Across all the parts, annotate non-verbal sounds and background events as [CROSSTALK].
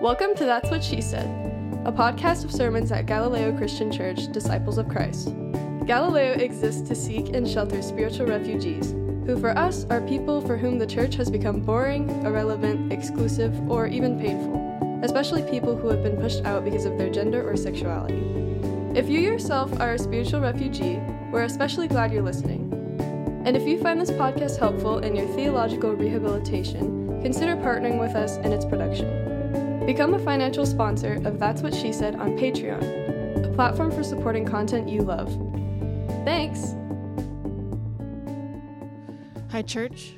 Welcome to That's What She Said, a podcast of sermons at Galileo Christian Church, Disciples of Christ. Galileo exists to seek and shelter spiritual refugees, who for us are people for whom the church has become boring, irrelevant, exclusive, or even painful, especially people who have been pushed out because of their gender or sexuality. If you yourself are a spiritual refugee, we're especially glad you're listening. And if you find this podcast helpful in your theological rehabilitation, consider partnering with us in its production. Become a financial sponsor of That's What She Said on Patreon, a platform for supporting content you love. Thanks! Hi, church.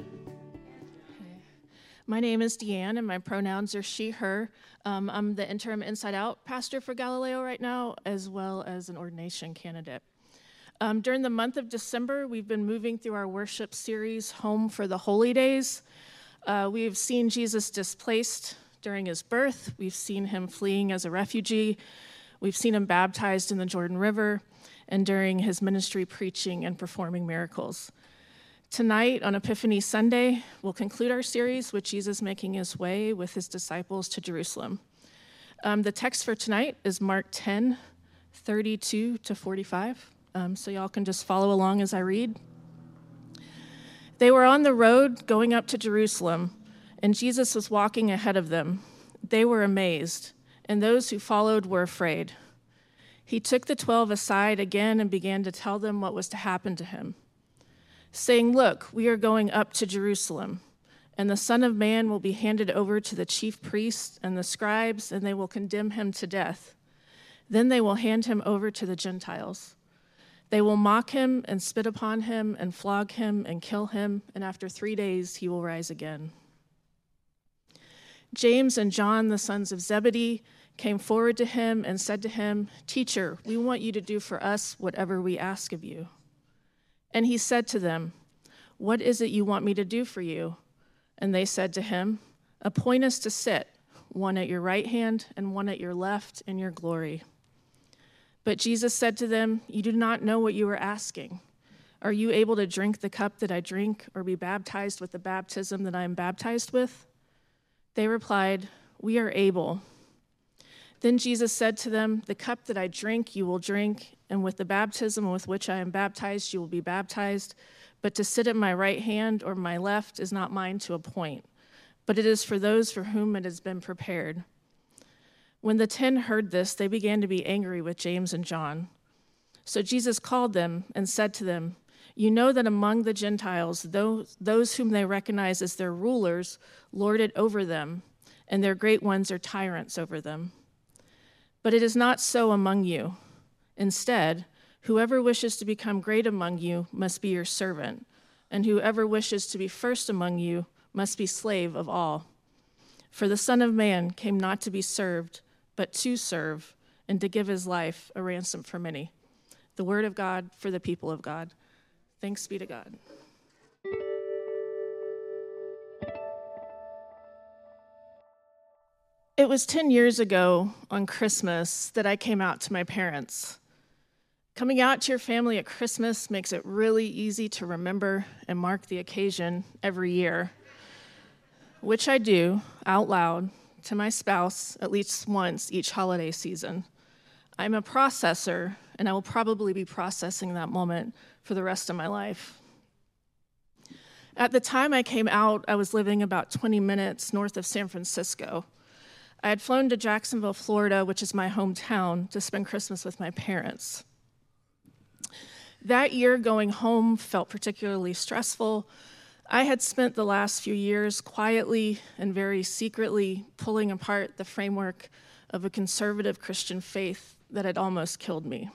My name is Deanne, and my pronouns are she, her. Um, I'm the interim Inside Out pastor for Galileo right now, as well as an ordination candidate. Um, during the month of December, we've been moving through our worship series, Home for the Holy Days. Uh, we've seen Jesus displaced during his birth. We've seen him fleeing as a refugee. We've seen him baptized in the Jordan River and during his ministry preaching and performing miracles. Tonight, on Epiphany Sunday, we'll conclude our series with Jesus making his way with his disciples to Jerusalem. Um, the text for tonight is Mark 10, 32 to 45. Um, so y'all can just follow along as I read. They were on the road going up to Jerusalem and Jesus was walking ahead of them. They were amazed, and those who followed were afraid. He took the twelve aside again and began to tell them what was to happen to him, saying, Look, we are going up to Jerusalem, and the Son of Man will be handed over to the chief priests and the scribes, and they will condemn him to death. Then they will hand him over to the Gentiles. They will mock him and spit upon him and flog him and kill him, and after three days he will rise again. James and John, the sons of Zebedee, came forward to him and said to him, Teacher, we want you to do for us whatever we ask of you. And he said to them, What is it you want me to do for you? And they said to him, Appoint us to sit, one at your right hand and one at your left, in your glory. But Jesus said to them, You do not know what you are asking. Are you able to drink the cup that I drink, or be baptized with the baptism that I am baptized with? They replied, We are able. Then Jesus said to them, The cup that I drink, you will drink, and with the baptism with which I am baptized, you will be baptized. But to sit at my right hand or my left is not mine to appoint, but it is for those for whom it has been prepared. When the ten heard this, they began to be angry with James and John. So Jesus called them and said to them, you know that among the Gentiles, those, those whom they recognize as their rulers lord it over them, and their great ones are tyrants over them. But it is not so among you. Instead, whoever wishes to become great among you must be your servant, and whoever wishes to be first among you must be slave of all. For the Son of Man came not to be served, but to serve, and to give his life a ransom for many. The word of God for the people of God. Thanks be to God. It was 10 years ago on Christmas that I came out to my parents. Coming out to your family at Christmas makes it really easy to remember and mark the occasion every year, which I do out loud to my spouse at least once each holiday season. I'm a processor, and I will probably be processing that moment for the rest of my life. At the time I came out, I was living about 20 minutes north of San Francisco. I had flown to Jacksonville, Florida, which is my hometown, to spend Christmas with my parents. That year, going home felt particularly stressful. I had spent the last few years quietly and very secretly pulling apart the framework of a conservative Christian faith that had almost killed me.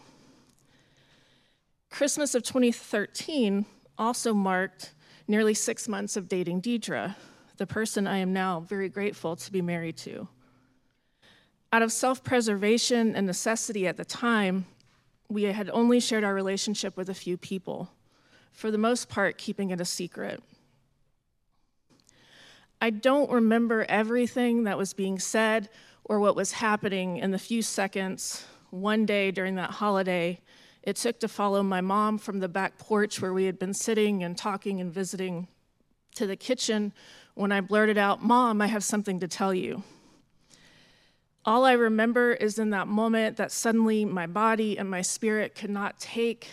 Christmas of 2013 also marked nearly six months of dating Deidre, the person I am now very grateful to be married to. Out of self preservation and necessity at the time, we had only shared our relationship with a few people, for the most part, keeping it a secret. I don't remember everything that was being said or what was happening in the few seconds one day during that holiday it took to follow my mom from the back porch where we had been sitting and talking and visiting to the kitchen when I blurted out, Mom, I have something to tell you. All I remember is in that moment that suddenly my body and my spirit could not take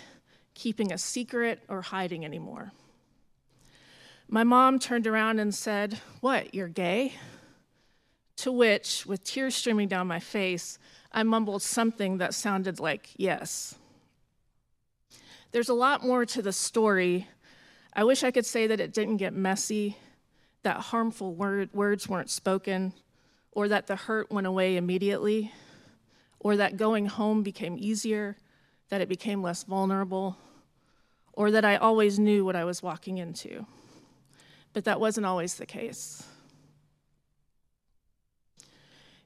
keeping a secret or hiding anymore. My mom turned around and said, What, you're gay? To which, with tears streaming down my face, I mumbled something that sounded like yes. There's a lot more to the story. I wish I could say that it didn't get messy, that harmful word, words weren't spoken, or that the hurt went away immediately, or that going home became easier, that it became less vulnerable, or that I always knew what I was walking into. But that wasn't always the case.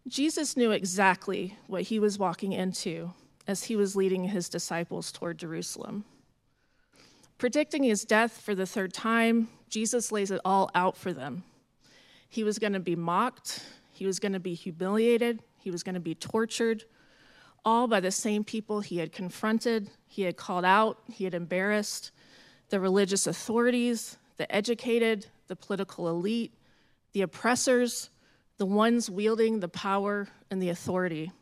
Jesus knew exactly what he was walking into as he was leading his disciples toward Jerusalem. Predicting his death for the third time, Jesus lays it all out for them. He was going to be mocked, he was going to be humiliated, he was going to be tortured, all by the same people he had confronted, he had called out, he had embarrassed the religious authorities, the educated, the political elite, the oppressors, the ones wielding the power and the authority.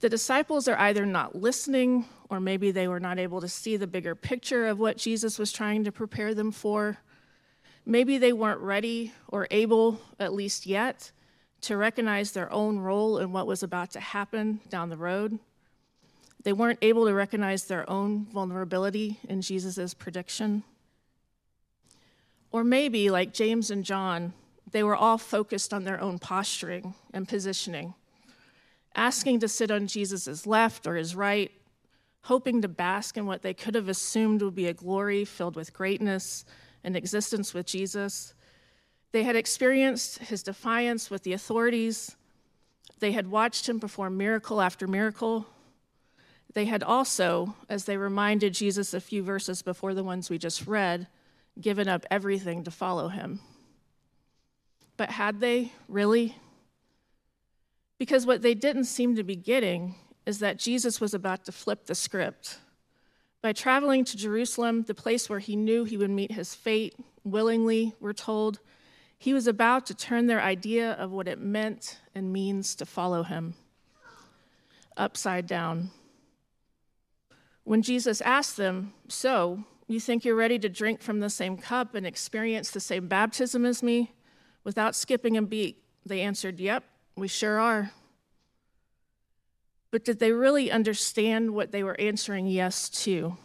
The disciples are either not listening, or maybe they were not able to see the bigger picture of what Jesus was trying to prepare them for. Maybe they weren't ready or able, at least yet, to recognize their own role in what was about to happen down the road. They weren't able to recognize their own vulnerability in Jesus' prediction. Or maybe, like James and John, they were all focused on their own posturing and positioning, asking to sit on Jesus' left or his right, hoping to bask in what they could have assumed would be a glory filled with greatness and existence with Jesus. They had experienced his defiance with the authorities. They had watched him perform miracle after miracle. They had also, as they reminded Jesus a few verses before the ones we just read, given up everything to follow him. But had they really? Because what they didn't seem to be getting is that Jesus was about to flip the script. By traveling to Jerusalem, the place where he knew he would meet his fate, willingly, we're told, he was about to turn their idea of what it meant and means to follow him upside down. When Jesus asked them, So, you think you're ready to drink from the same cup and experience the same baptism as me? Without skipping a beat, they answered, Yep, we sure are. But did they really understand what they were answering yes to?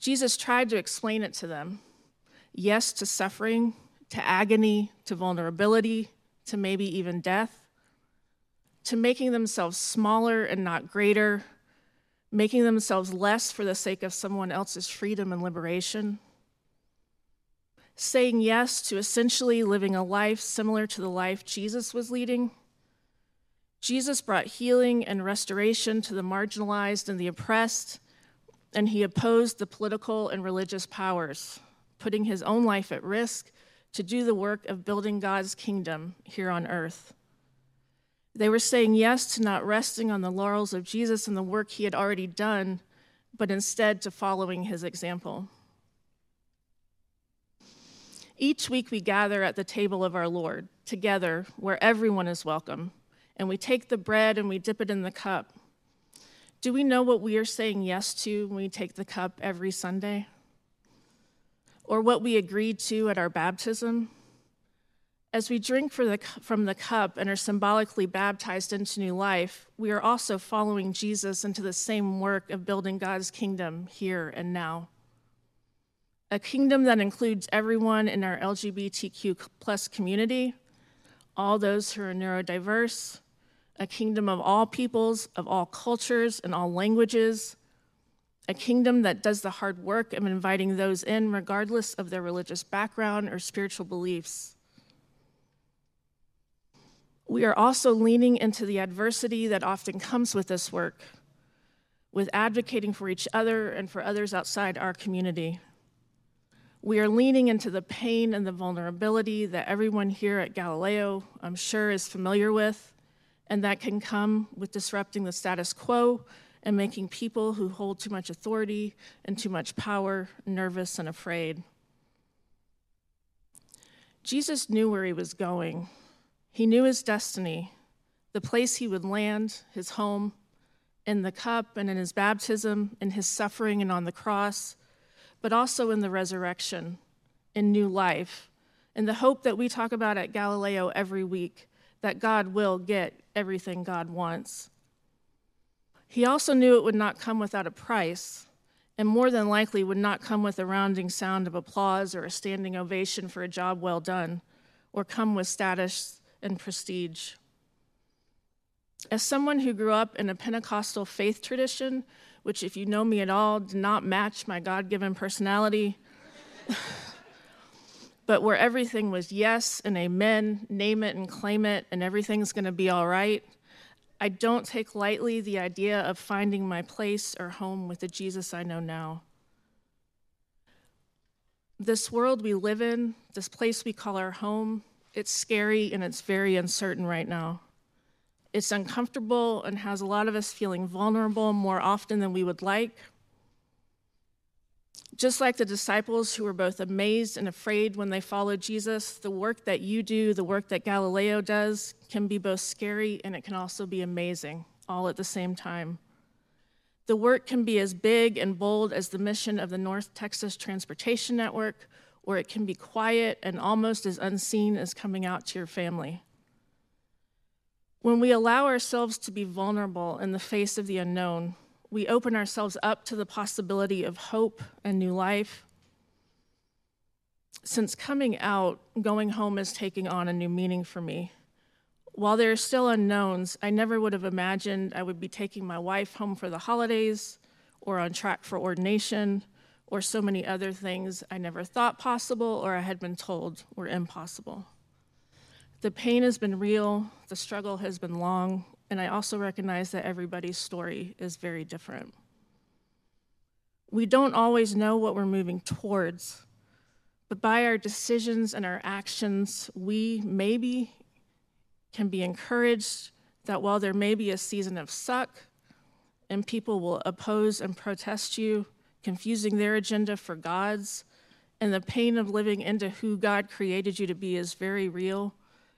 Jesus tried to explain it to them yes to suffering, to agony, to vulnerability, to maybe even death, to making themselves smaller and not greater, making themselves less for the sake of someone else's freedom and liberation saying yes to essentially living a life similar to the life Jesus was leading. Jesus brought healing and restoration to the marginalized and the oppressed, and he opposed the political and religious powers, putting his own life at risk to do the work of building God's kingdom here on earth. They were saying yes to not resting on the laurels of Jesus and the work he had already done, but instead to following his example. Each week we gather at the table of our Lord together where everyone is welcome, and we take the bread and we dip it in the cup. Do we know what we are saying yes to when we take the cup every Sunday? Or what we agreed to at our baptism? As we drink the, from the cup and are symbolically baptized into new life, we are also following Jesus into the same work of building God's kingdom here and now a kingdom that includes everyone in our LGBTQ plus community, all those who are neurodiverse, a kingdom of all peoples, of all cultures, and all languages, a kingdom that does the hard work of inviting those in regardless of their religious background or spiritual beliefs. We are also leaning into the adversity that often comes with this work, with advocating for each other and for others outside our community. We are leaning into the pain and the vulnerability that everyone here at Galileo, I'm sure, is familiar with, and that can come with disrupting the status quo and making people who hold too much authority and too much power nervous and afraid. Jesus knew where he was going, He knew his destiny, the place he would land, his home, in the cup and in his baptism, in his suffering and on the cross, but also in the resurrection, in new life, in the hope that we talk about at Galileo every week that God will get everything God wants. He also knew it would not come without a price, and more than likely would not come with a rounding sound of applause or a standing ovation for a job well done, or come with status and prestige. As someone who grew up in a Pentecostal faith tradition, which, if you know me at all, did not match my God given personality, [LAUGHS] but where everything was yes and amen, name it and claim it, and everything's going to be all right, I don't take lightly the idea of finding my place or home with the Jesus I know now. This world we live in, this place we call our home, it's scary and it's very uncertain right now. It's uncomfortable and has a lot of us feeling vulnerable more often than we would like. Just like the disciples who were both amazed and afraid when they followed Jesus, the work that you do, the work that Galileo does, can be both scary and it can also be amazing, all at the same time. The work can be as big and bold as the mission of the North Texas Transportation Network, or it can be quiet and almost as unseen as coming out to your family. When we allow ourselves to be vulnerable in the face of the unknown, we open ourselves up to the possibility of hope and new life. Since coming out, going home is taking on a new meaning for me. While there are still unknowns, I never would have imagined I would be taking my wife home for the holidays or on track for ordination or so many other things I never thought possible or I had been told were impossible. The pain has been real, the struggle has been long, and I also recognize that everybody's story is very different. We don't always know what we're moving towards, but by our decisions and our actions, we maybe can be encouraged that while there may be a season of suck and people will oppose and protest you, confusing their agenda for God's, and the pain of living into who God created you to be is very real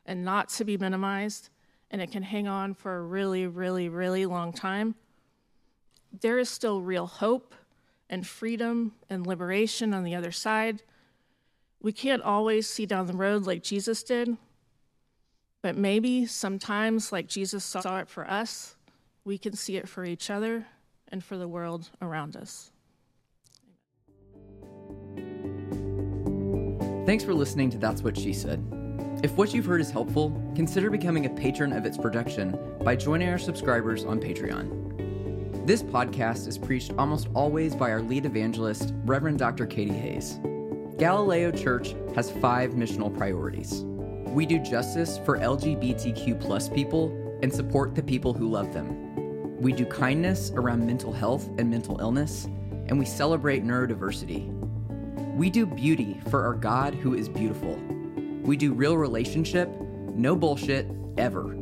and not to be minimized, and it can hang on for a really, really, really long time, there is still real hope and freedom and liberation on the other side. We can't always see down the road like Jesus did, but maybe sometimes, like Jesus saw it for us, we can see it for each other and for the world around us. Thanks for listening to That's What She Said. If what you've heard is helpful, consider becoming a patron of its production by joining our subscribers on Patreon. This podcast is preached almost always by our lead evangelist, Reverend Dr. Katie Hays. Galileo Church has five missional priorities. We do justice for LGBTQ plus people and support the people who love them. We do kindness around mental health and mental illness, and we celebrate neurodiversity. We do beauty for our God who is beautiful we do real relationship, no bullshit, ever.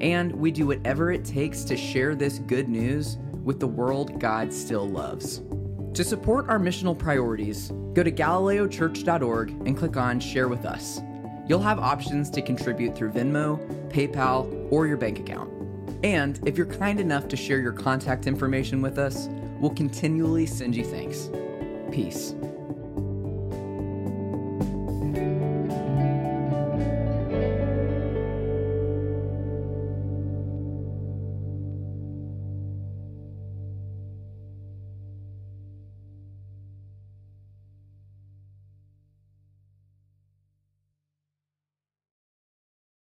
And we do whatever it takes to share this good news with the world God still loves. To support our missional priorities, go to galileochurch.org and click on Share with Us. You'll have options to contribute through Venmo, PayPal, or your bank account. And if you're kind enough to share your contact information with us, we'll continually send you thanks. Peace.